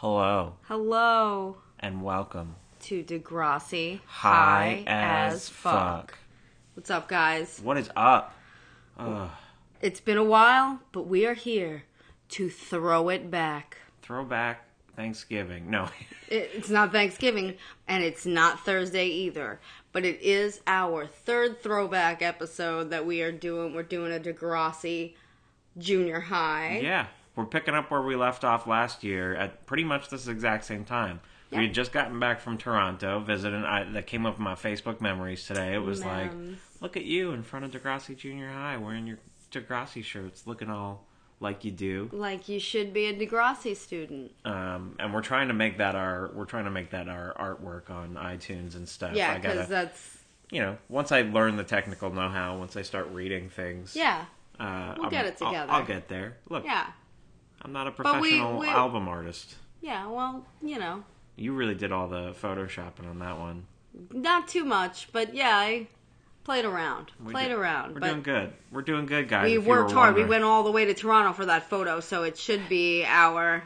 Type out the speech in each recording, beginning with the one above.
Hello Hello and welcome. to Degrassi. High as fuck. What's up, guys? What is up? Ugh. It's been a while, but we are here to throw it back. Throwback Thanksgiving. No. It's not Thanksgiving, and it's not Thursday either, but it is our third throwback episode that we are doing. We're doing a Degrassi Junior High. yeah, we're picking up where we left off last year at pretty much this exact same time. Yeah. We had just gotten back from Toronto, visiting. I, that came up in my Facebook memories today. It was like, look at you in front of Degrassi Junior High wearing your Degrassi shirts, looking all like you do. Like you should be a Degrassi student. Um, and we're trying to make that our we're trying to make that our artwork on iTunes and stuff. Yeah, because that's you know, once I learn the technical know-how, once I start reading things, yeah, uh, We'll I'm- get it I'll- together. I'll, get there. Look, yeah, I'm not a But we- professional we- album artist. yeah. Well, you know, You really did all the photoshopping on that one. not too much, but yeah, I played around, We played did- around. We're doing good. We're doing good, guys. we if you were worked hard. We went all the way to Toronto for that photo, so it should be our.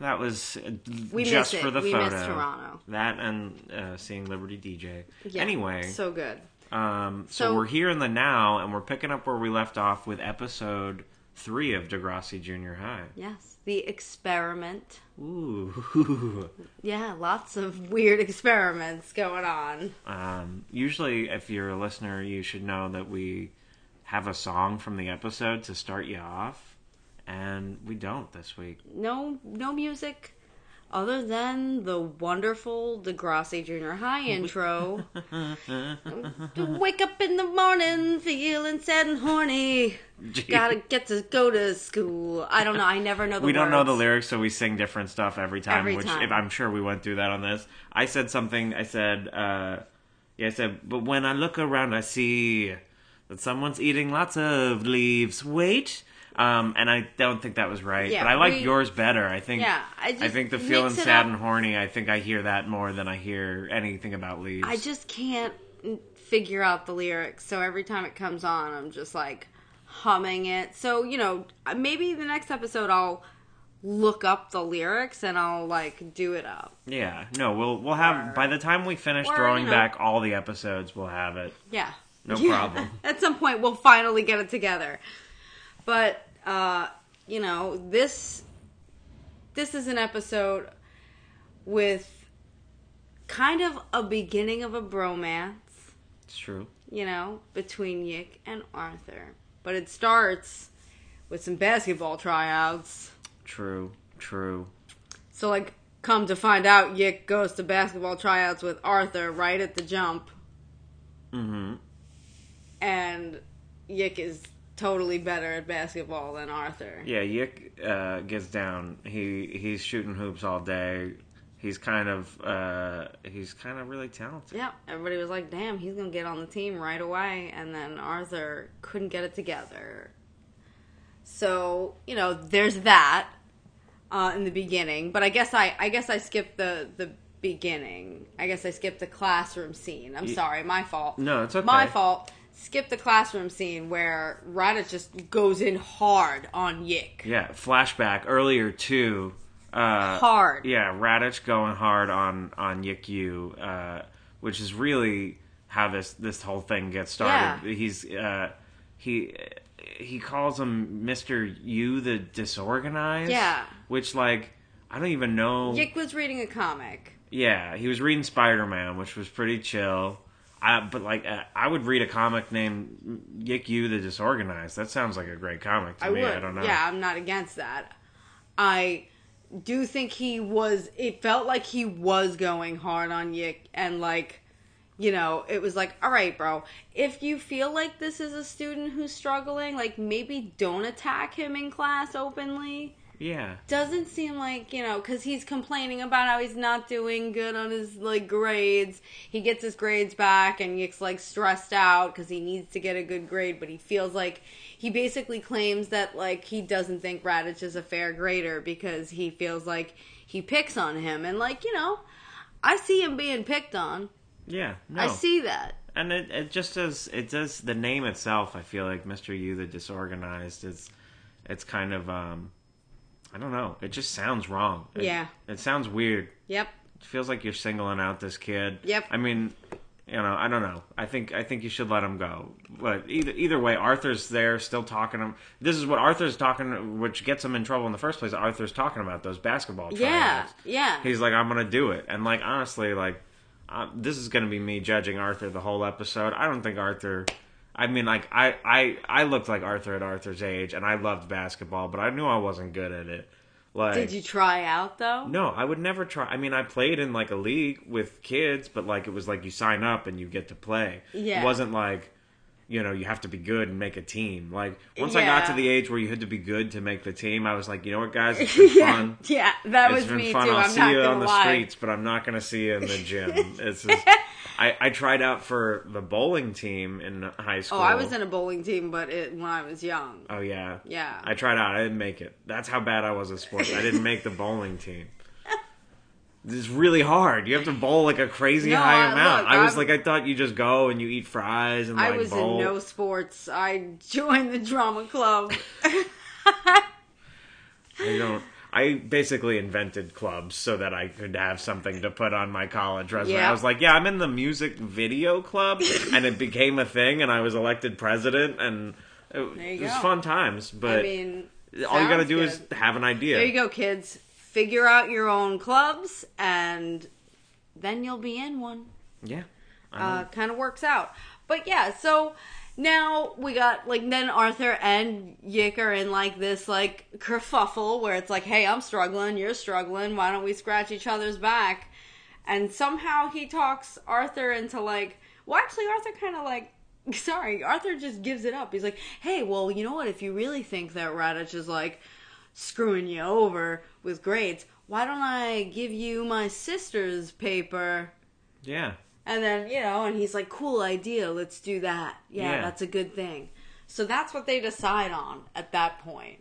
That was uh, We just for the we photo. miss Toronto. That and uh, seeing Liberty DJ. Yeah, anyway, so good. Um, so, So- we're here in the now, and we're picking up where we left off with episode three of Degrassi Junior High. Yes, the experiment. Ooh. Yeah, lots of weird experiments going on. um, usually, if you're a listener, you should know that we have a song from the episode to start you off, and we don't this week. No, no music, other than the wonderful Degrassi Junior High intro. Wake up in the morning feeling sad and horny. Gotta get to go to school. I don't know. I never know the we don't know the lyrics, so we sing different stuff every time. Every which time. If, I'm sure we went through that on this. I said something. I said, uh, yeah, I said, but when I look around, I see that someone's eating lots of leaves. Wait. Um, and I don't think that was right, Yeah, but I like we- yours better. I think. Yeah, I just think the feeling sad up. and horny. I think I hear that more than I hear anything about leaves. I just can't figure out the lyrics. So every time it comes on, I'm just like humming it. So, you know, maybe the next episode I'll look up the lyrics and I'll like do it up. yeah, no, we'll we'll have Or- by the time we finish or, throwing you know- back all the episodes, we'll have it. Yeah. No Yeah. problem. At some point we'll finally get it together. But uh, you know, this this is an episode with kind of a beginning of a bromance. It's true. you know, between Yick and Arthur. But it starts with some basketball tryouts. True. True. So, like, come to find out, Yick goes to basketball tryouts with Arthur right at the jump, Mm-hmm. and Yick is totally better at basketball than Arthur. Yeah, Yick uh, gets down. He he's shooting hoops all day. He's kind of uh, he's kind of really talented. Yep, everybody was like, damn, he's gonna get on the team right away. And then Arthur couldn't get it together. So, you know, there's that uh, in the beginning. But I guess I, I guess I skipped the, the beginning. I guess I skipped the classroom scene. I'm sorry, my fault. No, it's okay. My fault. Skip the classroom scene where Raditch just goes in hard on Yick. Yeah, flashback earlier too. Uh, Hard. Yeah, Raditch going hard on on Yick Yu, uh, which is really how this this whole thing gets started. He's uh, he he calls him Mister Yu the disorganized. Yeah. which like I don't even know. Yick was reading a comic. Yeah, he was reading Spider Man, which was pretty chill. I, but like, uh, I would read a comic named Yick Yu the Disorganized. That sounds like a great comic to I me. would. I don't know. Yeah, I'm not against that. I do think he was. It felt like he was going hard on Yick, and like, you know, it was like, all right, bro. If you feel like this is a student who's struggling, like maybe don't attack him in class openly. Yeah. Doesn't seem like you know, because he's complaining about how he's not doing good on his like grades. He gets his grades back, and Yick's like stressed out because he needs to get a good grade, but he feels like he basically claims that like he doesn't think Raditch is a fair grader because he feels like he picks on him, and like you know, I see him being picked on. Yeah. No. I see that. and it, it just does it does the name itself i feel like mr you the disorganized is it's kind of um I don't know. It just sounds wrong. It, Yeah. It sounds weird. Yep. It feels like you're singling out this kid. Yep. I mean, you know, I don't know. I think I think you should let him go. But either either way, Arthur's there still talking to him. This is what Arthur's talking, which gets him in trouble in the first place. Arthur's talking about those basketball Yeah. Yeah. He's like, I'm gonna do it, and like honestly, like uh, this is gonna be me judging Arthur the whole episode. I don't think Arthur. I mean, like I I I looked like Arthur at Arthur's age, and I loved basketball, but I knew I wasn't good at it. Like, Did you try out though? no, I would never try. I mean, I played in like a league with kids, but like it was like you sign up and you get to play. Yeah. It wasn't like, you know, you have to be good and make a team. Like once I got to the age where you had to be good to make the team, I was like, you know what, guys, it's been yeah. fun. Yeah. That It's was been me fun. too. I'll I'm see you on the lie. streets, but I'm not going to see you in the gym. It's just, I, I tried out for the bowling team in high school. Oh, I was in a bowling team, but it, when I was young. Oh yeah. Yeah. I tried out. I didn't make it. That's how bad I was at sports. I didn't make the bowling team. It's really hard. You have to bowl like a crazy No, high amount. look, I was I'm- like, I thought you just go and you eat fries and I like was bowl. in no sports. I joined the drama club. I don't. I basically invented clubs so that I could have something to put on my college resume. Yeah. I was like, yeah, I'm in the music video club, and it became a thing, and I was elected president, and it, it was go. fun times. But I mean, all you got to do is have an idea. There you go, kids. Figure out your own clubs, and then you'll be in one. Yeah. Uh, kind of works out. But yeah, so now we got like then Arthur and Yick are in like this like kerfuffle where it's like, hey, I'm struggling, you're struggling. Why don't we scratch each other's back? And somehow he talks Arthur into like, well, actually, Arthur kind of like. Sorry, Arthur just gives it up. He's like, "Hey, well, you know what? If you really think that Raditch is like screwing you over with grades, why don't I give you my sister's paper?" yeah. And then, you know, and he's like, cool idea, let's do that. Yeah, Yeah. that's a good thing. So that's what they decide on at that point.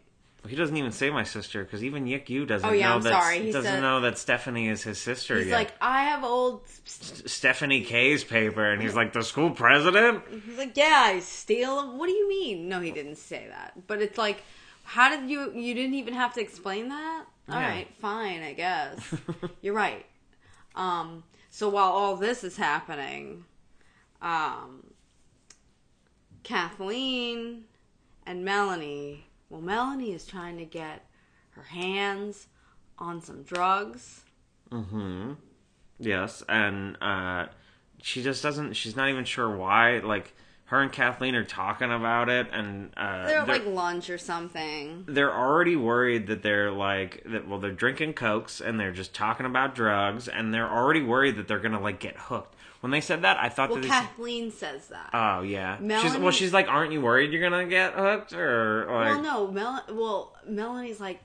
He doesn't even say my sister because even Yick Yu doesn't Oh, yeah, know I'm that sorry. He doesn't said- know that Stephanie is his sister He's yet. like, I have old. Stephanie Kaye's paper, and he's like the school president. He's like, yeah, I steal them. What do you mean? No, he didn't say that. But it's like, how did you? You didn't even have to explain that. All Yeah. right, fine, I guess. You're right. Um. So while all this is happening, um, Kathleen and Melanie. Well, Melanie is trying to get her hands on some drugs. hmm Yes, and uh, she just doesn't. She's not even sure why. Like her and Kathleen are talking about it, and uh, They're at like lunch or something. they're already worried that they're like that. Well, they're drinking cokes and they're just talking about drugs, and they're already worried that they're gonna like get hooked. When they said that, I thought Well, that. Kathleen says that. Oh yeah, she's well. She's like, "Aren't you worried you're gonna get hooked?" Or like, Well, no, Mel. Well, Melanie's like,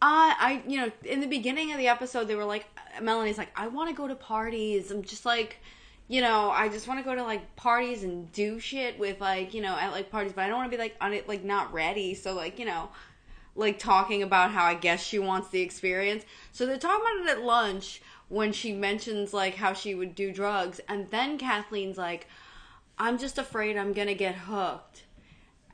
I, I, you know, in the beginning of the episode, they were like, Melanie's like, I want to go to parties. I'm just like, you know, I just want to go to like parties and do shit with like, you know, at like parties, but I don't want to be like on it, like not ready. So like, you know, like talking about how I guess she wants the experience. So they're talking about it at lunch when she mentions like how she would do drugs, and then Kathleen's like, I'm just afraid I'm gonna get hooked.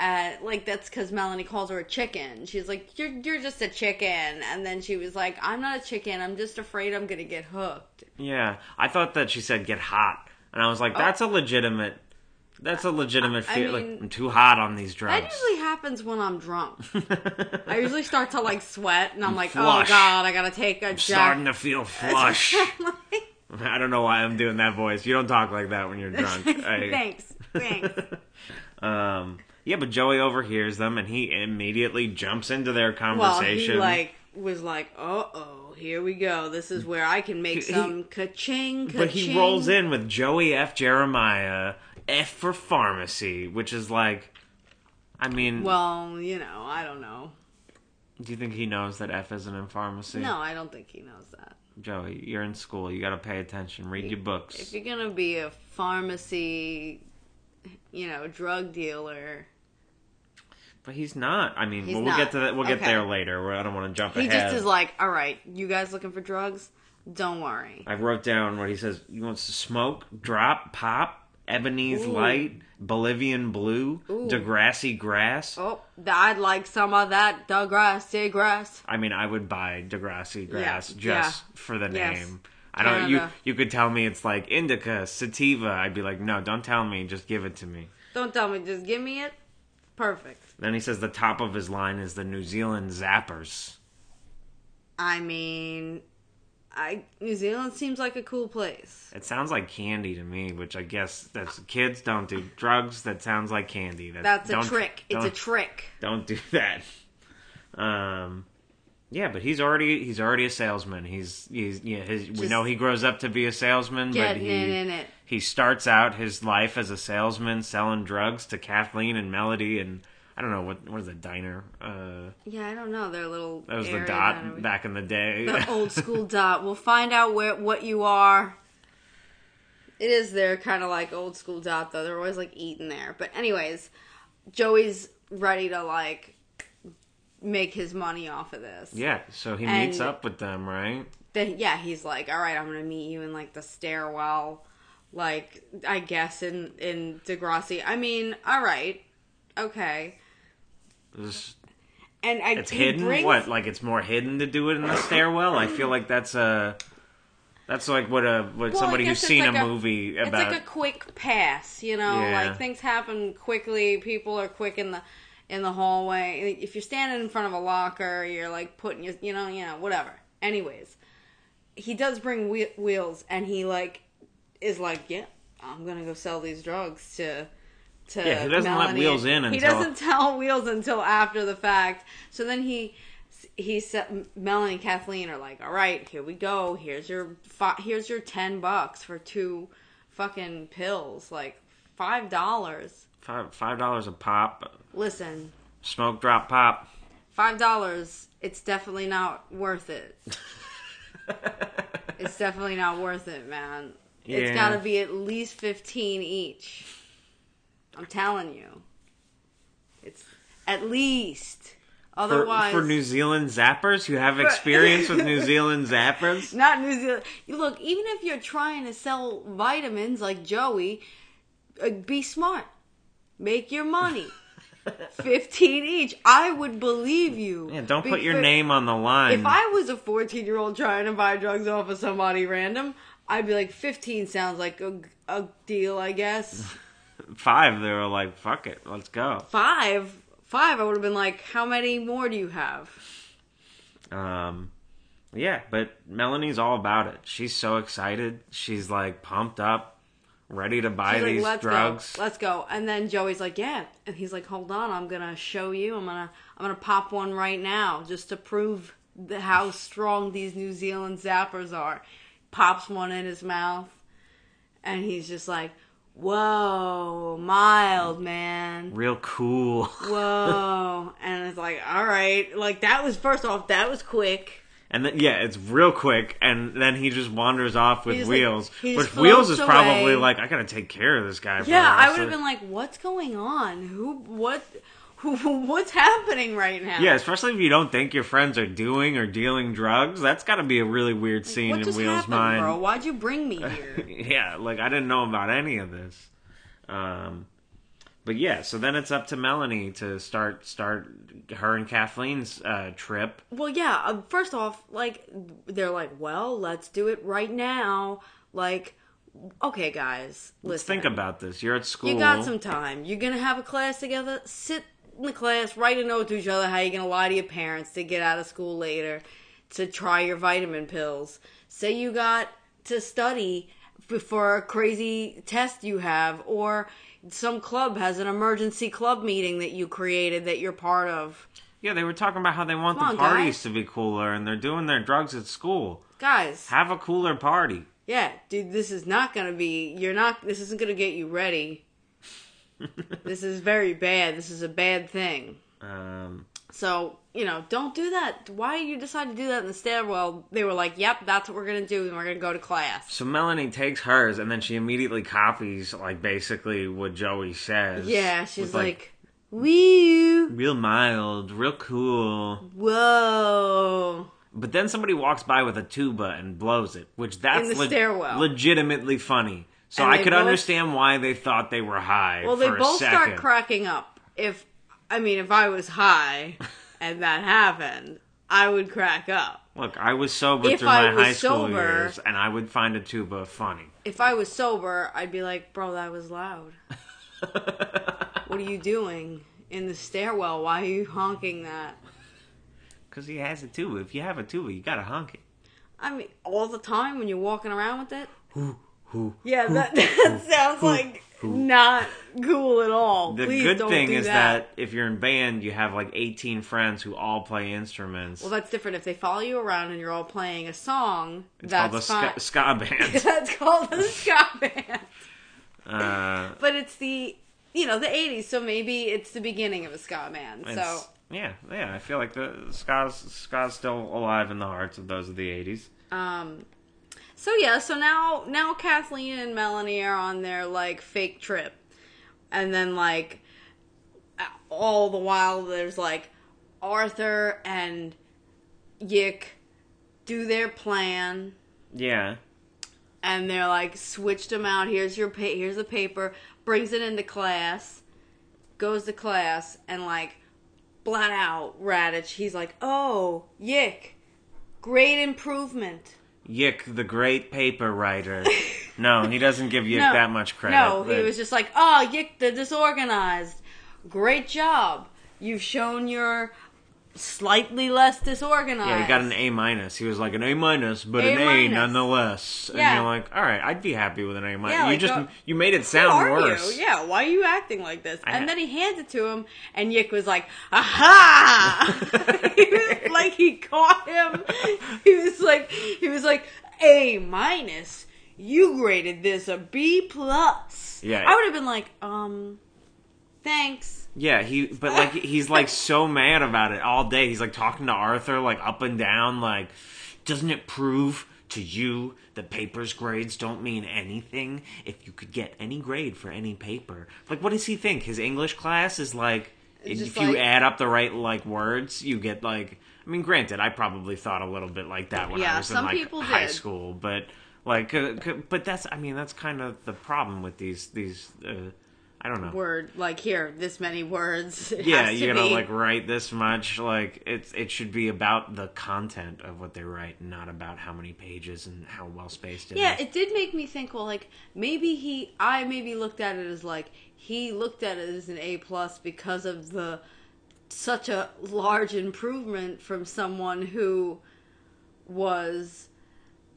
At, like that's because Melanie calls her a chicken. She's like, "You're you're just a chicken," and then she was like, "I'm not a chicken. I'm just afraid I'm gonna get hooked." Yeah, I thought that she said get hot, and I was like, that's a legitimate, that's a legitimate I feel. mean- like I'm too hot on these drugs. That usually happens when I'm drunk. I usually start to like sweat, and I'm like, Flush. "Oh God, I gotta take a starting jack." to feel flush. I don't know why I'm doing that voice. You don't talk like that when you're drunk. I- Thanks, thanks. um, yeah, but Joey overhears them, and he immediately jumps into their Well, he conversation. like was like, "Uh oh, here we go. This is where I can make some ka-ching, ka-ching." but he rolls in with Joey F. Jeremiah, F for pharmacy, which is like, I mean, Well, you know, I don't know. do you think he knows that F isn't in pharmacy? No, I don't think he knows that. Joey, you're in school. You got to pay attention. Read your books. If you're gonna be a pharmacy, you know, drug dealer, But he's not. I mean, He's well, we'll not. get to that. We'll get Okay. there later. Where I don't want to jump he ahead. just is like, "All right, you guys looking for drugs? Don't worry." I wrote down what he says. He wants to smoke, drop, pop, Ebony's Ooh. Light, Bolivian Blue, Ooh. Degrassi Grass. Oh, I'd like some of that Degrassi grass. I mean, I would buy Degrassi Grass just for the Yes. name. I don't. You Canada. you could tell me it's like indica, sativa. I'd be like, no, don't tell me. Just give it to me. Don't tell me, just give me it. Perfect. Then he says the top of his line is the New Zealand Zappers. I mean, I New Zealand seems like a cool place. It sounds like candy to me, which I guess that's kids don't do drugs. That sounds like candy. That, That's a trick. It's a trick. Don't do that. Um, yeah, but he's already he's already a salesman. He's he's yeah. His, we know he grows up to be a salesman, but he it in it. he starts out his life as a salesman selling drugs to Kathleen and Melody and I don't know what what is a diner. Uh, Yeah, I don't know. They're a little. that was the dot back in the day. the old school dot. We'll find out where what you are. It is their kind of like old school dot though. They're always like eating there. But anyways, Joey's ready to like make his money off of this. yeah, so he And- meets up with them, right? Then yeah, he's like, all right, I'm gonna meet you in like the stairwell, like I guess in in Degrassi. I mean, all right, okay. And I, It's hidden. brings- What? Like it's more hidden to do it in the stairwell? I feel like that's a. That's like what a what Well, somebody who's seen like a movie It's like a quick pass, you know. Yeah. Like things happen quickly. People are quick in the in the hallway. If you're standing in front of a locker, you're like putting your, you know, you know, whatever. Anyways, he does bring wheels, and he like is like, yeah, I'm gonna go sell these drugs to. To Yeah, he doesn't let Melanie. Wheels in He doesn't tell Wheels until after the fact. So then he he said Melanie and Kathleen are like, "All right, here we go. Here's your fi- here's your ten bucks for two fucking pills, like five dollars. five five dollars a pop. Listen, Smoke drop pop. five dollars. It's definitely not worth it. It's definitely not worth it, man. It's got to be at least fifteen each. I'm telling you, it's at least. For, Otherwise, for New Zealand zappers, you have experience with New Zealand zappers. Not New Zealand. Look, even if you're trying to sell vitamins like Joey, uh, be smart. Make your money. 15 each. I would believe you. Yeah, don't put your name on the line. If I was a 14 year old trying to buy drugs off of somebody random, I'd be like, 15 sounds like a, a deal, I guess. Five, they were like, "Fuck it, let's go." Five. Five, I would have been like, how many more do you have? Um, yeah, but Melanie's all about it. She's so excited. She's like pumped up, ready to buy She's like, these let's drugs. go, let's go. And then Joey's like, yeah. And he's like, hold on, I'm gonna show you. I'm gonna, I'm gonna pop one right now just to prove the, how strong these New Zealand zappers are. Pops one in his mouth, and he's just like, whoa, mild man. Real cool. Whoa. and it's like, all right. Like, that was, first off, that was quick. And then yeah, it's real quick, and then he just wanders off with just, like, Wheels. he Which Wheels is floats probably away. like, I gotta take care of this guy. For Yeah, I rest would have of- been like, what's going on? Who, what, what's happening right now? Yeah, especially if you don't think your friends are doing or dealing drugs. That's got to be a really weird scene What in Wheels' happened, mind. bro? Why'd you bring me here? yeah, like I didn't know about any of this. Um, but yeah, so then it's up to Melanie to start start her and Kathleen's uh, trip. well, yeah. Uh, first off, like they're like, well, let's do it right now. Like, okay, guys, Let's think about this. You're at school. You got some time. You're gonna have a class together. Sit in the class, write a note to each other. How you're gonna lie to your parents to get out of school later to try your vitamin pills? Say you got to study for a crazy test you have, or some club has an emergency club meeting that you created that you're part of. Yeah, they were talking about how they want Come the on, parties guys. to be cooler, and they're doing their drugs at school. Guys, Have a cooler party. yeah, dude, this is not gonna be. You're not. This isn't gonna get you ready. This is very bad. This is a bad thing. Um, So, you know, don't do that. Why you decide to do that in the stairwell? They were like, yep, that's what we're going to do, and we're going to go to class. so Melanie takes hers, and then she immediately copies, like basically what Joey says. Yeah, she's with, like, woo, real mild, real cool. whoa. But then somebody walks by with a tuba and blows it, which that's In the stairwell. legitimately funny. So I could both, understand why they thought they were high. Well, they both start cracking up. If I mean, if I was high and that happened, I would crack up. Look, I was sober if through my high school sober, years, and I would find a tuba funny. If I was sober, I'd be like, "Bro, that was loud. what are you doing in the stairwell? Why are you honking that?" Because he has a tuba. If you have a tuba, you gotta honk it. I mean, all the time when you're walking around with it. Yeah, that, that sounds like not cool at all. The Please good thing is that. that. if you're in band, you have like 18 friends who all play instruments. Well, that's different. If they follow you around and you're all playing a song, it's that's called ska, ska band. that's called a ska band. Uh, but it's the you know the 80s, so maybe it's the beginning of a ska band. So yeah, yeah, I feel like the ska's ska's still alive in the hearts of those of the 80s. Um, so yeah, so now now Kathleen and Melanie are on their like fake trip, and then like all the while there's like Arthur and Yick do their plan. Yeah. And they're like switched them out. Here's your pa- here's the paper. Brings it into class. Goes to class and like flat out Raditch. He's like, "Oh, Yick, great improvement." Yick, the great paper writer. no, he doesn't give Yick no, that much credit. No, but... he was just like, oh, Yick, the disorganized. Great job. You've shown your slightly less disorganized. Yeah, he got an A minus. He was like an A minus, but a an A nonetheless. And yeah. you're like, all right, I'd be happy with an A minus. Yeah, you like, just go, you made it sound worse. You? Yeah, why are you acting like this? I and then he hands it to him, and Yick was like, aha! he was like he caught him. He was like he was like A minus. You graded this a B plus. Yeah, I would have been like, um, thanks. Yeah, he but like he's like so mad about it all day. He's like talking to Arthur like up and down like doesn't it prove to you that papers grades don't mean anything if you could get any grade for any paper? Like what does he think? His English class is like if like, you add up the right like words, you get like I mean, granted, I probably thought a little bit like that when yeah, I was in like high did. school, but like, uh, but that's I mean, that's kind of the problem with these these uh, I don't know. Word like here, this many words. yeah, you gotta be. like write this much. Like it's it should be about the content of what they write, not about how many pages and how well spaced it yeah, is. it did make me think. Well, like maybe he, I maybe looked at it as like he looked at it as an A plus because of the such a large improvement from someone who was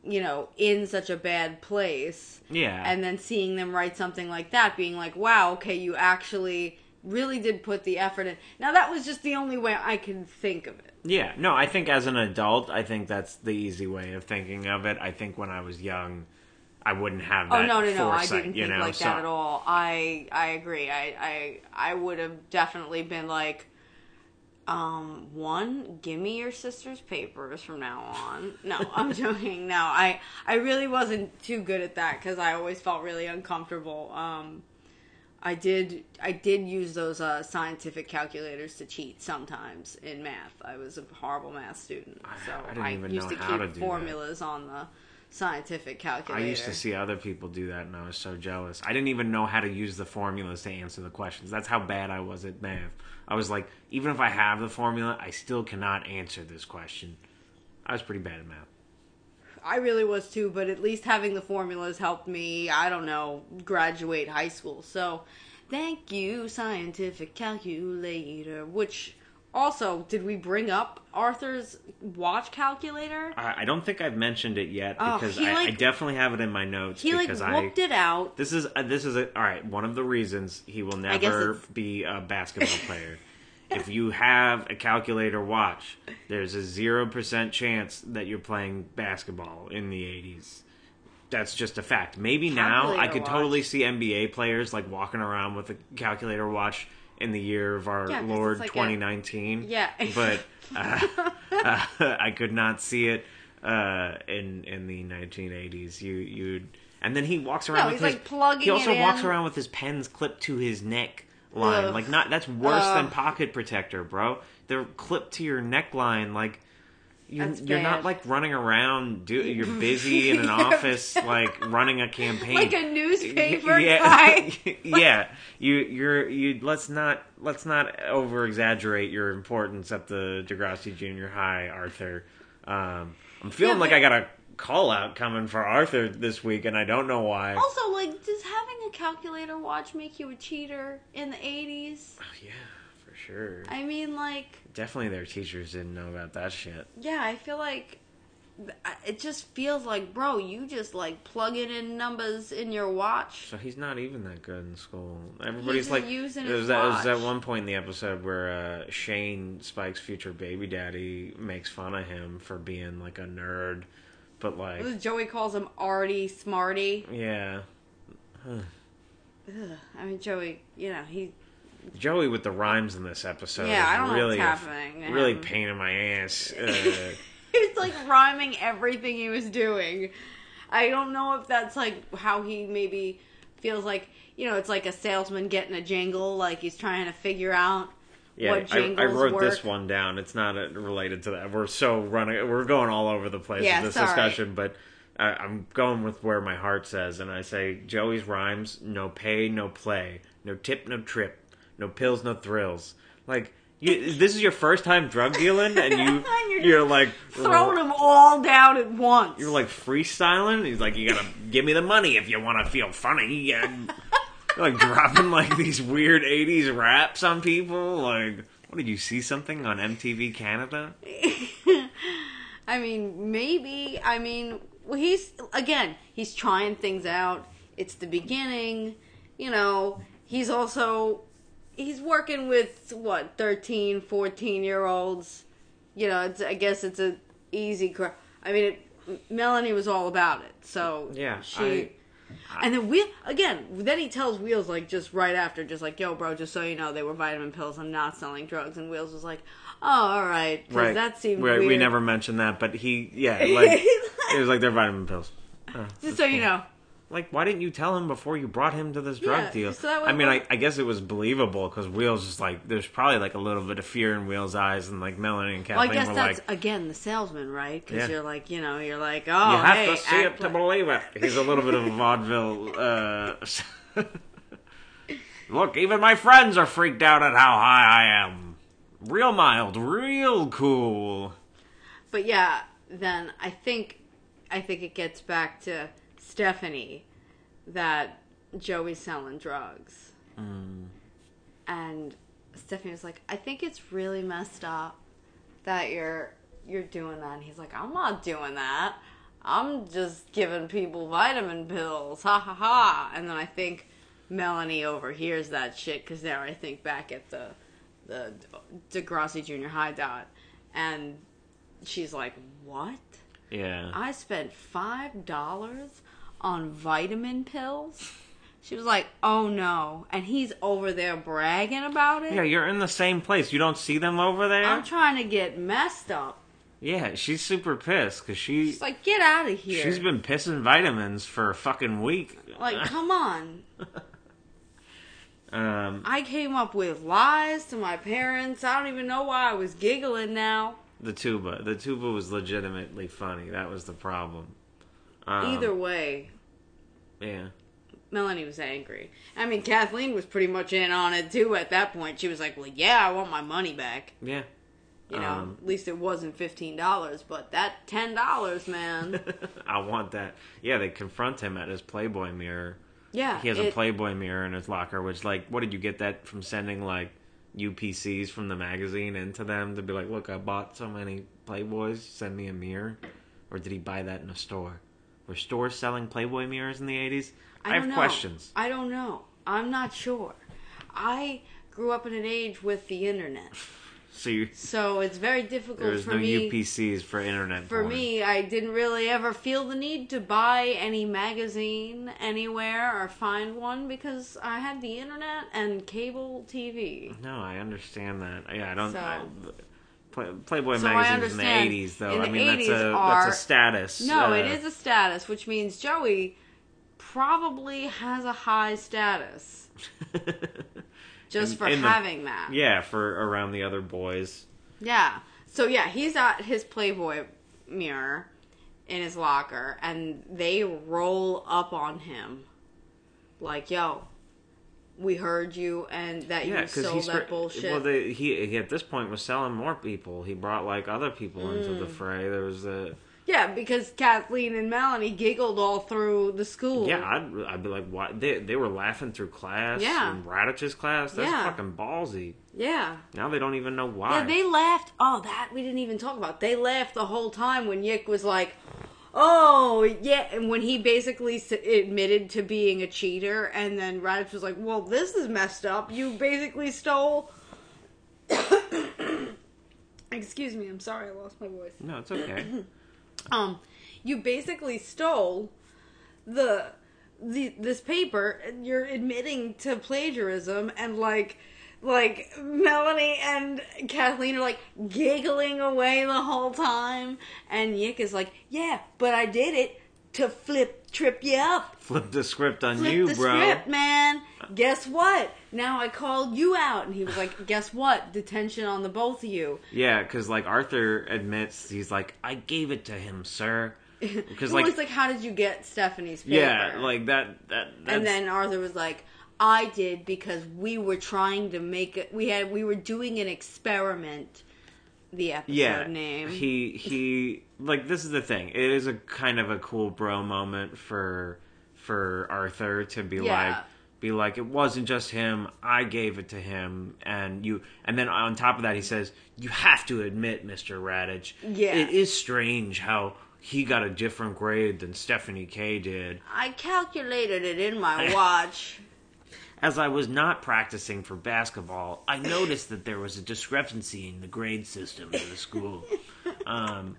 you know, in such a bad place. Yeah. And then seeing them write something like that, being like, wow, okay, you actually really did put the effort in. Now, that was just the only way I can think of it. Yeah. No, I think as an adult, I think that's the easy way of thinking of it. I think when I was young, I wouldn't have oh, that. Oh no, no, no! Foresight, I didn't think know? like so, that at all. I I agree. I I I would have definitely been like, um, one, give me your sister's papers from now on. No, I'm joking. No, I I really wasn't too good at that because I always felt really uncomfortable. Um, I did I did use those uh, scientific calculators to cheat sometimes in math. I was a horrible math student, so I, I used to keep formulas that. on the scientific calculator. I used to see other people do that, and I was so jealous. I didn't even know how to use the formulas to answer the questions. That's how bad I was at math. I was like, even if I have the formula, I still cannot answer this question. I was pretty bad at math. I really was too, but at least having the formulas helped me, I don't know, graduate high school. So, thank you, scientific calculator. Which, also, did we bring up Arthur's watch calculator? I, I don't think I've mentioned it yet oh, because I, like, I, definitely have it in my notes. He because like whooped I, it out. This is uh, this is a, all right. One of the reasons he will never be a basketball player. if you have a calculator watch, there's a zero percent chance that you're playing basketball in the '80s. That's just a fact. Maybe calculator now I could watch. totally see NBA players like walking around with a calculator watch in the year of our yeah, Lord like 2019. A, yeah, but uh, uh, I could not see it uh, in in the 1980s. You you'd and then he walks around no, with his like plugging. He also walks in. around with his pens clipped to his neck line. Ugh. Like not that's worse Ugh. than pocket protector, bro. They're clipped to your neckline. Like you're, you're not like running around. Do you're busy in an office, like running a campaign, Like a newspaper yeah, guy. yeah. You you're you. Let's not let's not over exaggerate your importance at the Degrassi Junior High, Arthur. Um, I'm feeling Yeah, like I got a call out coming for Arthur this week, and I don't know why. Also, like, does having a calculator watch make you a cheater in the 80s? Oh, yeah, sure. I mean, like, Definitely, their teachers didn't know about that shit. yeah, I feel like it just feels like, bro, you just like plugging in numbers in your watch. So he's not even that good in school. Everybody's like, using his that, there's that one point in the episode where uh, Shane, Spike's future baby daddy, makes fun of him for being like a nerd, but like, Joey calls him Artie Smarty. yeah, Ugh. I mean, Joey, you know, he. Joey with the rhymes in this episode. Yeah, I don't know really, what's happening Really pain in my ass. Uh, He like rhyming everything he was doing. I don't know if that's like how he maybe feels like, you know, it's like a salesman getting a jingle, like he's trying to figure out yeah, what I, I wrote work. this one down. It's not uh, related to that. We're so running. We're going all over the place Yeah, with this discussion, but. I, I'm going with where my heart says, and I say Joey's rhymes: no pay, no play, no tip, no trip, no pills, no thrills. Like you, this is your first time drug dealing, and you You're you're like Throwing them all down at once. you're like freestyling. He's like, you gotta give me the money if you want to feel funny. And you're like dropping like these weird '80s raps on people. Like, what did you see something on MTV Canada? I mean, maybe. I mean, well, he's again, he's trying things out. It's the beginning, you know. He's also he's working with what 13, 14 year olds. You know, it's I guess it's a easy. Cr- I mean, it, Melanie was all about it. So Yeah, she. I- and then we again. Then he tells Wheels like just right after, just like, "Yo, bro, just so you know, they were vitamin pills. I'm not selling drugs." And Wheels was like, "Oh, all right." Right. That seemed Right, weird. We never mentioned that, but he, yeah, like it was like they're vitamin pills. Oh, Just so you know. Like, why didn't you tell him before you brought him to this drug Yeah, deal? so I mean, I, I guess it was believable because Wheels is like, there's probably like a little bit of fear in Wheels' eyes, and like Melanie and Well, I Kathleen guess were that's like, again the salesman, right? Because Yeah. you're like, you know, you're like, oh, you have hey, to see it act to believe it. He's a little bit of a vaudeville. Uh, Look, even my friends are freaked out at how high I am. Real mild, real cool. But yeah, then I think, I think it gets back to Stephanie that Joey's selling drugs, Mm. and Stephanie was like, I think it's really messed up that you're you're doing that. And he's like, I'm not doing that. I'm just giving people vitamin pills. Ha ha ha. And then I think Melanie overhears that shit because now I think back at the the Degrassi Junior High dot, and she's like, "What? Yeah. I spent five dollars on vitamin pills." She was like, "Oh no!" And he's over there bragging about it. Yeah, you're in the same place. You don't see them over there? I'm trying to get messed up. yeah, she's super pissed because she, She's like, "Get out of here!" she's been pissing vitamins for a fucking week. like, "Come on!" Um, I came up with lies to my parents. I don't even know why I was giggling now. the tuba. The tuba was legitimately funny. That was the problem. Um, Either way, Yeah. Melanie was angry. I mean, Kathleen was pretty much in on it too at that point. She was like, "Well, yeah, I want my money back." Yeah. You know, Um, at least it wasn't fifteen dollars, but that ten dollars, man. I want that. Yeah, they confront him at his Playboy mirror. Yeah, He has a Playboy mirror in his locker, which, like, what did you get that from sending, like, UPCs from the magazine into them to be like, look, I bought so many Playboys, send me a mirror? Or did he buy that in a store? Were stores selling Playboy mirrors in the 80s? I, don't have know. questions. I don't know. I'm not sure. I grew up in an age with the internet, So you, so it's very difficult there was for no me. UPCs for internet For porn. me, I didn't really ever feel the need to buy any magazine anywhere or find one because I had the internet and cable TV. No, I understand that. Yeah, I don't. So- I, Play, Playboy So magazines in the '80s, though. In I the mean, that's 80s a are- that's a status. No, uh, it is a status, which means Joey probably has a high status just In- for in the- having that. yeah, for around the other boys. Yeah. So yeah, he's at his Playboy mirror in his locker, and they roll up on him, like, "Yo, we heard you, and that Yeah, you sold that bullshit." well. They, he, he at this point was selling more people. He brought like other people into Mm. the fray. There was the yeah, because Kathleen and Melanie giggled all through the school. yeah. I'd, I'd be like, why? They they were laughing through class. Yeah. in Raditch's class. That's Yeah. fucking ballsy. yeah. Now they don't even know why. Yeah, they laughed. Oh, that we didn't even talk about. They laughed the whole time when Yick was like, "Oh, yeah," and when he basically admitted to being a cheater, and then Raditch was like, "Well, this is messed up. You basically stole." Excuse me. I'm sorry. I lost my voice. no, it's okay. Um, you basically stole the the this paper. and You're admitting to plagiarism, and like like Melanie and Kathleen are like giggling away the whole time, and Yick is like, "Yeah, but I did it to flip trip you up." Flip the script on Flip you, the bro. script, man. Guess what? Now I called you out, and he was like, "Guess what? Detention on the both of you." Yeah, because like Arthur admits, he's like, I gave it to him, sir. Because like, like, "How did you get Stephanie's paper?" yeah, like that. That. That's, and then Arthur was like, "I did because we were trying to make it. We had we were doing an experiment." The episode yeah, name. he he like this is the thing. It is a kind of a cool bro moment for for Arthur to be Yeah. like be like it wasn't just him. I gave it to him, and you. And then on top of that, he says, "You have to admit, Mister Raditch, Yeah. it is strange how." He got a different grade than Stephanie Kaye did. I calculated it in my watch. As I was not practicing for basketball, I noticed that there was a discrepancy in the grade system of the school. um,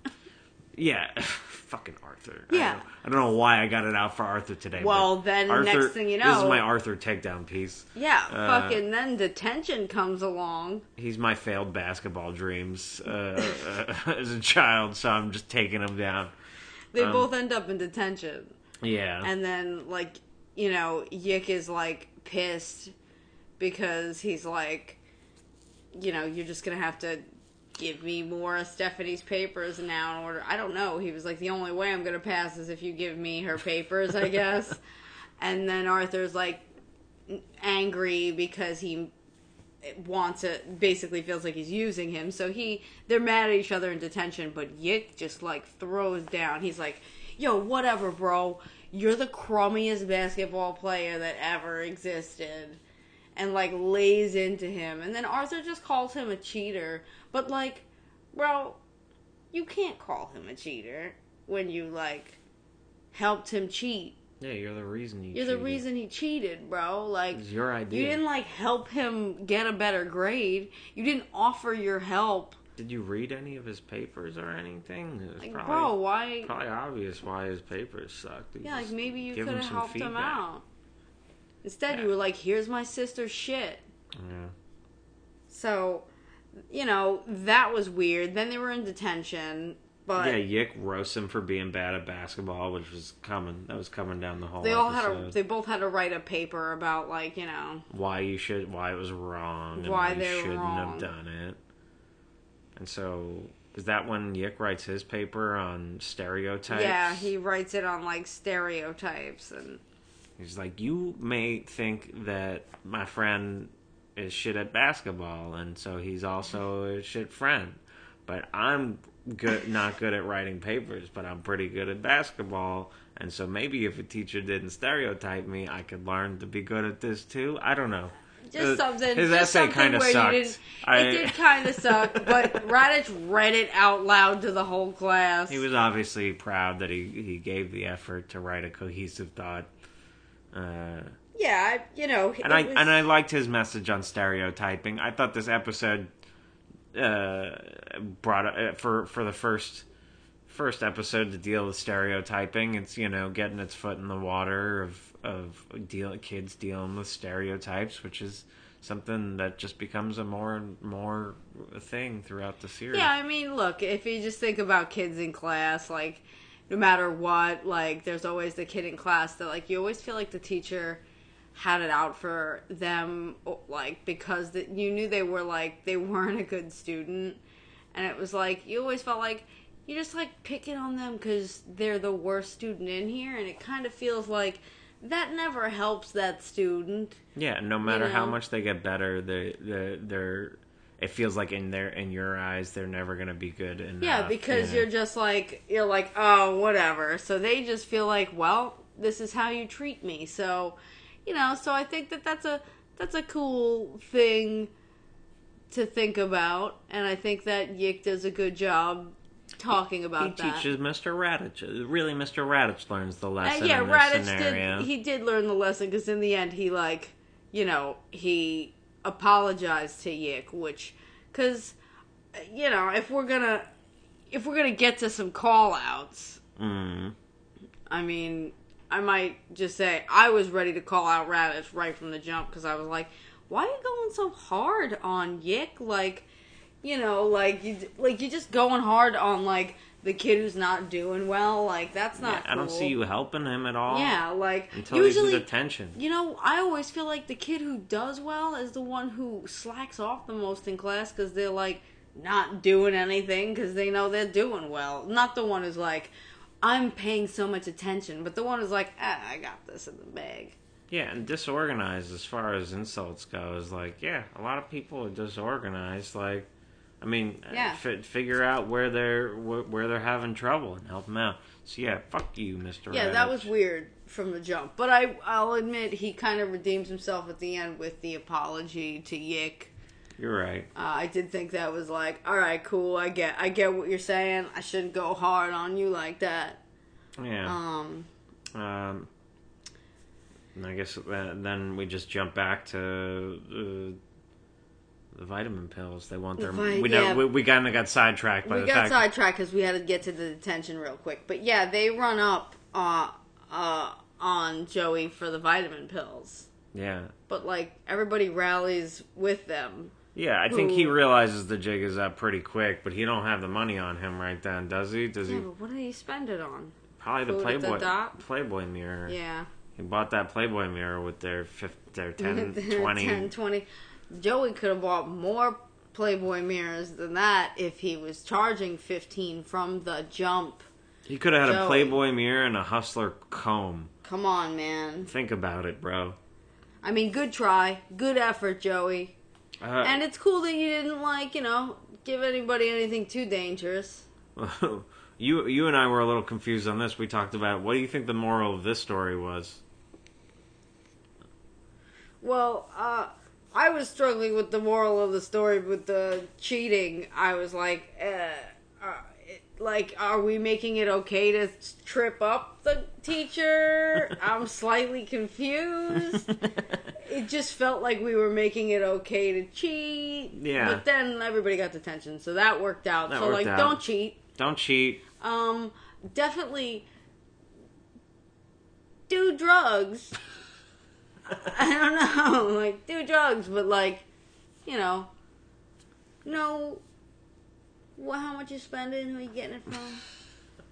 yeah, fucking Arthur. I Yeah. don't, I don't know why I got it out for Arthur today. Well, then Arthur, next thing you know, this is my Arthur takedown piece. Yeah, Uh, fucking then detention comes along. He's my failed basketball dreams uh, uh, as a child, so I'm just taking him down. They um, both end up in detention. Yeah, And then like, you know, Yick is like pissed because he's like you know, you're just to have to give me more of Stephanie's papers now in order. I don't know. He was like, the only way I'm to pass is if you give me her papers, I guess. and then Arthur's like angry because he wants it basically feels like he's using him so he they're mad at each other in detention but Yick just like throws down he's like yo whatever bro you're the crummiest basketball player that ever existed and like lays into him and then Arthur just calls him a cheater but like bro you can't call him a cheater when you like helped him cheat yeah, you're the reason you. you're the reason he cheated, bro. Like It's your idea. you didn't like help him get a better grade. You didn't offer your help. Did you read any of his papers or anything? It was Like, probably, bro, why? probably obvious why his papers sucked. You Yeah, like maybe you could have helped him out. Instead, you were like, "Here's my sister's shit." Yeah. So, you know, that was weird. Then they were in detention, but yeah, Yick roasts him for being bad at basketball, which was coming. That was coming down the whole. they all had episode. a. They both had to write a paper about like you know. why you should, why it was wrong, and Why why they're shouldn't wrong. have done it. And so, is that when Yick writes his paper on stereotypes? Yeah, he writes it on like stereotypes and. He's like, you may think that my friend is shit at basketball, and so he's also a shit friend. But I'm good, not good at writing papers, but I'm pretty good at basketball. And so maybe if a teacher didn't stereotype me, I could learn to be good at this too. I don't know. Just Uh, something. His just essay kind of sucked. I- it did kind of suck, but Raditch read it out loud to the whole class. He was obviously proud that he, he gave the effort to write a cohesive thought. Uh, yeah, I, you know, and I and I liked his message on stereotyping. I thought this episode uh, brought uh, for for the first first episode to deal with stereotyping. It's you know getting its foot in the water of of deal kids dealing with stereotypes, which is something that just becomes a more and more thing throughout the series. Yeah, I mean, look, if you just think about kids in class, like, no matter what, like, there's always the kid in class that, like, you always feel like the teacher had it out for them, like, because you knew they were, like, they weren't a good student. and it was like you always felt like you're just like picking on them because they're the worst student in here, and it kind of feels like that never helps that student. Yeah, no matter you know? how much they get better, they they they're it feels like in their in your eyes they're never gonna be good enough. Yeah, because you are just like you're like oh whatever. So they just feel like well this is how you treat me. So you know so I think that that's a that's a cool thing to think about, and I think that Yick does a good job talking about he that. teaches Mr. Raditch. Really, Mr. Raditch learns the lesson. Uh, yeah, Raditch scenario. did. He did learn the lesson because in the end, he like, you know, he apologized to Yick, which, because, you know, if we're gonna, if we're gonna get to some call outs, mm. I mean, I might just say I was ready to call out Raditch right from the jump because I was like, why are you going so hard on Yick? Like you know, like you like you're just going hard on like the kid who's not doing well. Like that's not. Yeah. I don't see you helping him at all. Yeah, like until usually, attention. You know, I always feel like the kid who does well is the one who slacks off the most in class because they're like not doing anything because they know they're doing well. Not the one who's like, I'm paying so much attention, but the one who's like, ah, I got this in the bag. Yeah, and disorganized as far as insults go is like, yeah, a lot of people are disorganized. Like, I mean, uh, yeah. F- figure out where they're wh- where they're having trouble and help them out. So yeah, fuck you, Mister. Yeah, that was weird from the jump, but I I'll admit he kind of redeems himself at the end with the apology to Yick. You're right. Uh, I did think that was like, all right, cool. I get I get what you're saying. I shouldn't go hard on you like that. Yeah. Um. Um. I guess then we just jump back to. Uh, the vitamin pills. They want their. The we, yeah. we, we kind of got sidetracked by we the got fact. sidetracked because we had to get to the detention real quick. But yeah, they run up uh, uh, on Joey for the vitamin pills. Yeah. But like everybody rallies with them. Yeah, I think he realizes the jig is up pretty quick, but he don't have the money on him right then, does he? Does yeah, he? But what did he spend it on? Probably the Playboy the Playboy mirror. Yeah. He bought that Playboy mirror with their fifth, their 10, 20. 10, 20. Joey could have bought more Playboy mirrors than that if he was charging 15 from the jump. He could have had Joey. a Playboy mirror and a Hustler comb. Come on, man. Think about it, bro. I mean, good try. Good effort, Joey. Uh, and it's cool that you didn't, like, you know, give anybody anything too dangerous. you you and I were a little confused on this. We talked about what do you think the moral of this story was? Well, uh, I was struggling with the moral of the story with the cheating. I was like, uh, uh, like, are we making it okay to trip up the teacher? I'm slightly confused. it just felt like we were making it okay to cheat. Yeah. But then everybody got detention, so that worked out. That so worked like, out. don't cheat. Don't cheat. Um, definitely do drugs. I don't know, like do drugs, but like, you know, know what how much you spending, who you getting it from.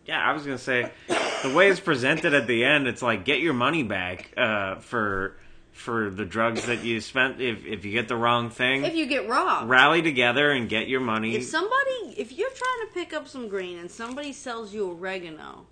Yeah, I was gonna say the way it's presented at the end, it's like get your money back uh, for for the drugs that you spent. If if you get the wrong thing, if you get robbed, rally together and get your money. If somebody, if you're trying to pick up some green and somebody sells you oregano,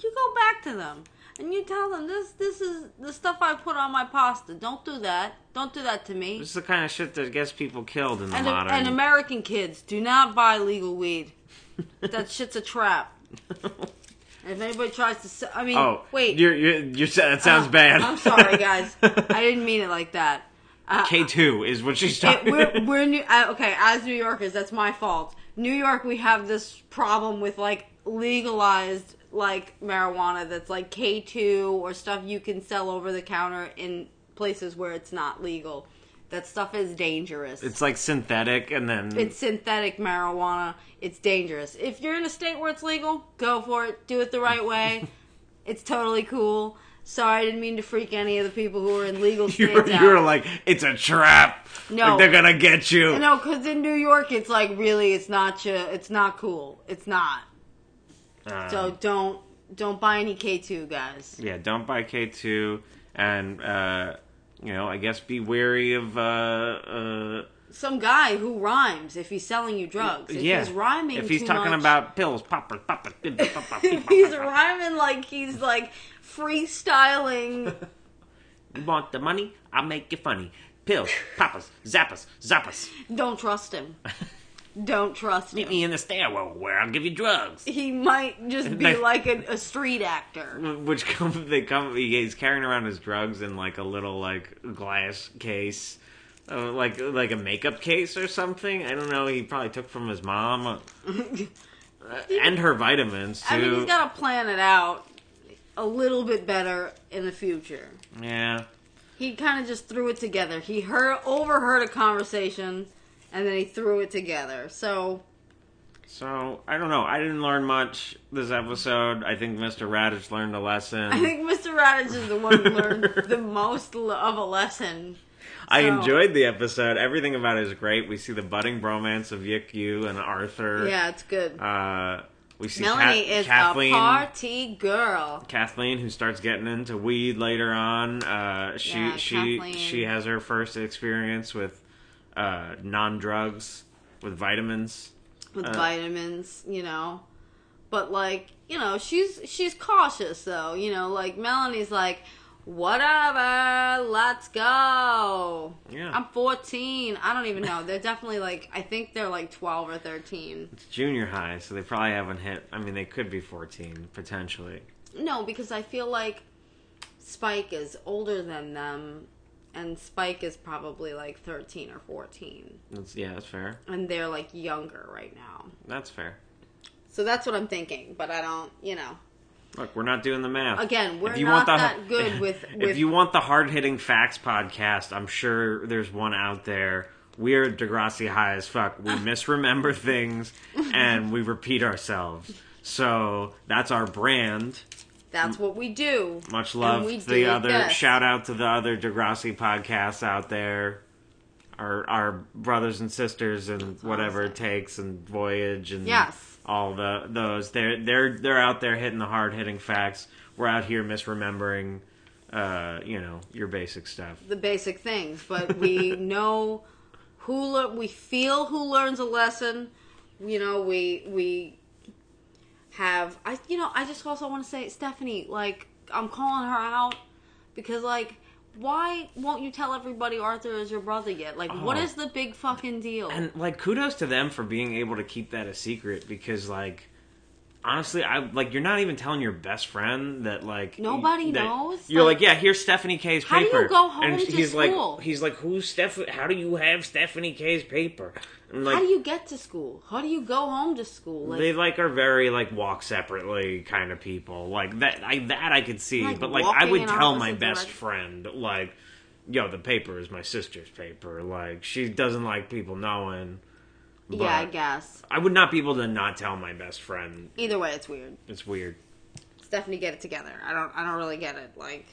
you go back to them and you tell them this this is the stuff I put on my pasta. Don't do that. Don't do that to me. This is the kind of shit that gets people killed in the and, modern. And American kids do not buy legal weed. that shit's a trap. if anybody tries to, sell, I mean, oh, wait, you're, you're, you're that sounds uh, bad. I'm sorry, guys. I didn't mean it like that. Uh, K two is what she's talking. It, we're, we're new, uh, okay. As New Yorkers, that's my fault. New York, we have this problem with like legalized like marijuana that's like K2 or stuff you can sell over the counter in places where it's not legal. That stuff is dangerous. It's like synthetic and then It's synthetic marijuana. It's dangerous. If you're in a state where it's legal, go for it. Do it the right way. it's totally cool. Sorry, I didn't mean to freak any of the people who are in legal states you're, out. You're like, it's a trap. No, like they're gonna get you. No, because in New York, it's like really, it's not. It's not cool. It's not. Um, so don't don't buy any K two guys. Yeah, don't buy K two, and uh, you know I guess be wary of uh, uh, some guy who rhymes if he's selling you drugs. If yeah, he's rhyming. If he's talking much- about pills, poppers, poppers, poppers, poppers, if he's rhyming like he's like freestyling. You want the money? I'll make you funny. Pills, poppers, zappers, zappers. Don't trust him. Don't trust Meet him. me in the stairwell where I'll give you drugs. He might just be like a, a street actor. Which come they come he's carrying around his drugs in like a little like glass case. Uh, like like a makeup case or something. I don't know. He probably took from his mom, uh, and her vitamins too. I mean, he's got to plan it out a little bit better in the future. yeah, He kind of just threw it together. He heard overheard a conversation, and then he threw it together. So So I don't know. I didn't learn much this episode. I think Mr. Raditch learned a lesson. I think Mr. Raditch is the one who learned the most of a lesson. I enjoyed the episode. Everything about it is great. We see the budding bromance of Yick Yu and Arthur. Yeah, it's good. Uh, we see Melanie Ka- is Kathleen. a party girl. Kathleen, who starts getting into weed later on. Uh, she Yeah, she Kathleen. she has her first experience with uh, non drugs with vitamins. with Uh, vitamins, you know. But like, you know, she's she's cautious though, you know, like Melanie's like, whatever, let's go. Yeah. I'm 14. I don't even know. They're definitely like I think they're like 12 or 13. It's junior high, so they probably haven't hit. I mean, they could be fourteen potentially. No, because I feel like Spike is older than them and Spike is probably like 13 or 14 That's, yeah, that's fair. and they're like younger right now. That's fair. So that's what I'm thinking, but I don't, you know. Look, we're not doing the math. Again, we're not want the- that good with if you want the hard hitting facts podcast, I'm sure there's one out there. We're Degrassi high as fuck. We misremember things and we repeat ourselves. So that's our brand. That's what we do. Much love to the other best. shout out to the other Degrassi podcasts out there. Our our brothers and sisters and whatever it takes and voyage and Yes. all the those they're they're they're out there hitting the hard hitting facts. We're out here misremembering uh, you know, your basic stuff. The basic things, but we know who le- we feel who learns a lesson. You know, we we have I you know, I just also want to say Stephanie, like I'm calling her out because like why won't you tell everybody Arthur is your brother yet? Like, what Oh. is the big fucking deal? And like kudos to them for being able to keep that a secret because like honestly I like you're not even telling your best friend that like Nobody that- knows? You're like, Like- yeah, here's Stephanie Kaye's paper. How do you go home and to he's school? like he's like who's Steph how do you have Stephanie Kaye's paper? Like How do you get to school? How do you go home to school? Like, they like are very like walk separately kind of people. Like that I that I could see, Like, but like I would tell my best direction. friend like yo, the paper is my sister's paper. Like she doesn't like people knowing. Yeah, I guess. I would not be able to not tell my best friend. Either way, it's weird. It's weird. Stephanie, get it together. I don't. I don't really get it. Like,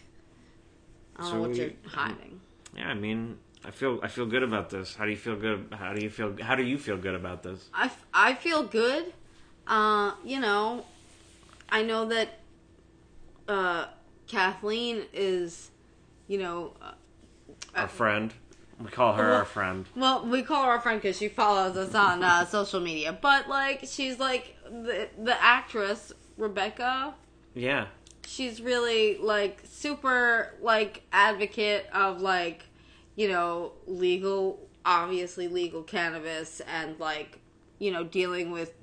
I don't So know what we- you're hiding. Yeah, I mean, I feel I feel good about this. How do you feel good? How do you feel? How do you feel good about this? I, f- I feel good. Uh, you know, I know that uh, Kathleen is, you know, uh, Our friend, we call her our friend. well, we call her our friend because she follows us on uh, social media. But like, she's like the the actress Rebecca. Yeah, she's really like super like advocate of like you know legal obviously legal cannabis and like you know dealing with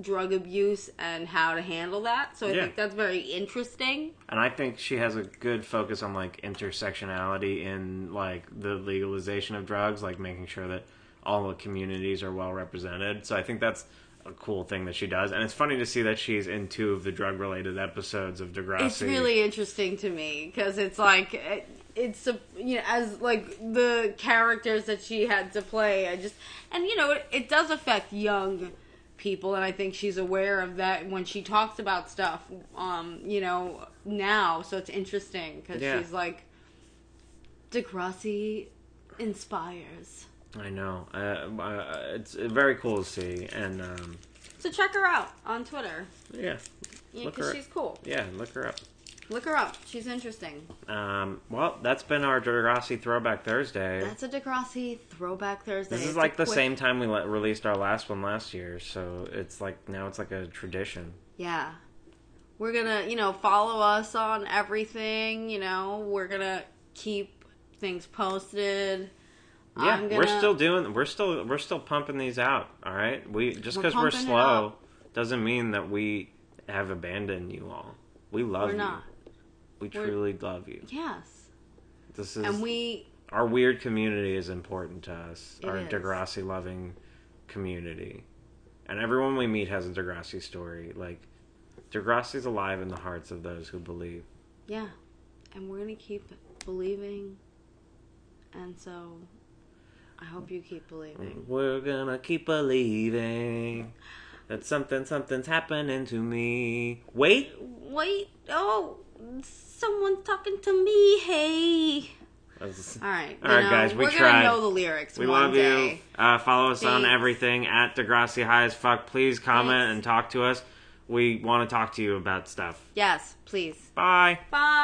drug abuse and how to handle that so i Yeah. think that's very interesting and I think she has a good focus on like intersectionality in like the legalization of drugs, like making sure that all the communities are well represented. So I think that's a cool thing that she does, and it's funny to see that she's in two of the drug related episodes of Degrassi. it's really interesting to me because it's like it- it's a you know as like the characters that she had to play i just and you know it, it does affect young people and i think she's aware of that when she talks about stuff um you know now so it's interesting because Yeah. she's like degrassi inspires I know. Uh, uh, it's very cool to see, and um, so check her out on twitter yeah, yeah because her- she's cool yeah, look her up. Look her up. She's interesting. Um, well, that's been our Degrassi Throwback Thursday. That's a Degrassi Throwback Thursday. This is It's like the quick- same time we let, released our last one last year, so it's like now it's like a tradition. Yeah. We're gonna, you know, follow us on everything. You know, we're gonna keep things posted. Yeah, I'm we're still doing. We're still we're still pumping these out. All right, we just We're because we're slow doesn't mean that we have abandoned you all. We love We're you. not. We We're- truly love you. Yes. This is And we, our weird community is important to us. Our is. Degrassi loving community, and everyone we meet has a Degrassi story. Like Degrassi's alive in the hearts of those who believe. yeah. And we're gonna keep believing. And so, I hope you keep believing. We're gonna keep believing that something something's happening to me. Wait. Wait, oh, someone's talking to me. Hey. All right, All right, know, guys, we we're tried. gonna know the lyrics. We love day. you. Uh, follow us on everything at Degrassi High as Fuck. Please comment Thanks. and talk to us. We want to talk to you about stuff. Yes, please. Bye. Bye.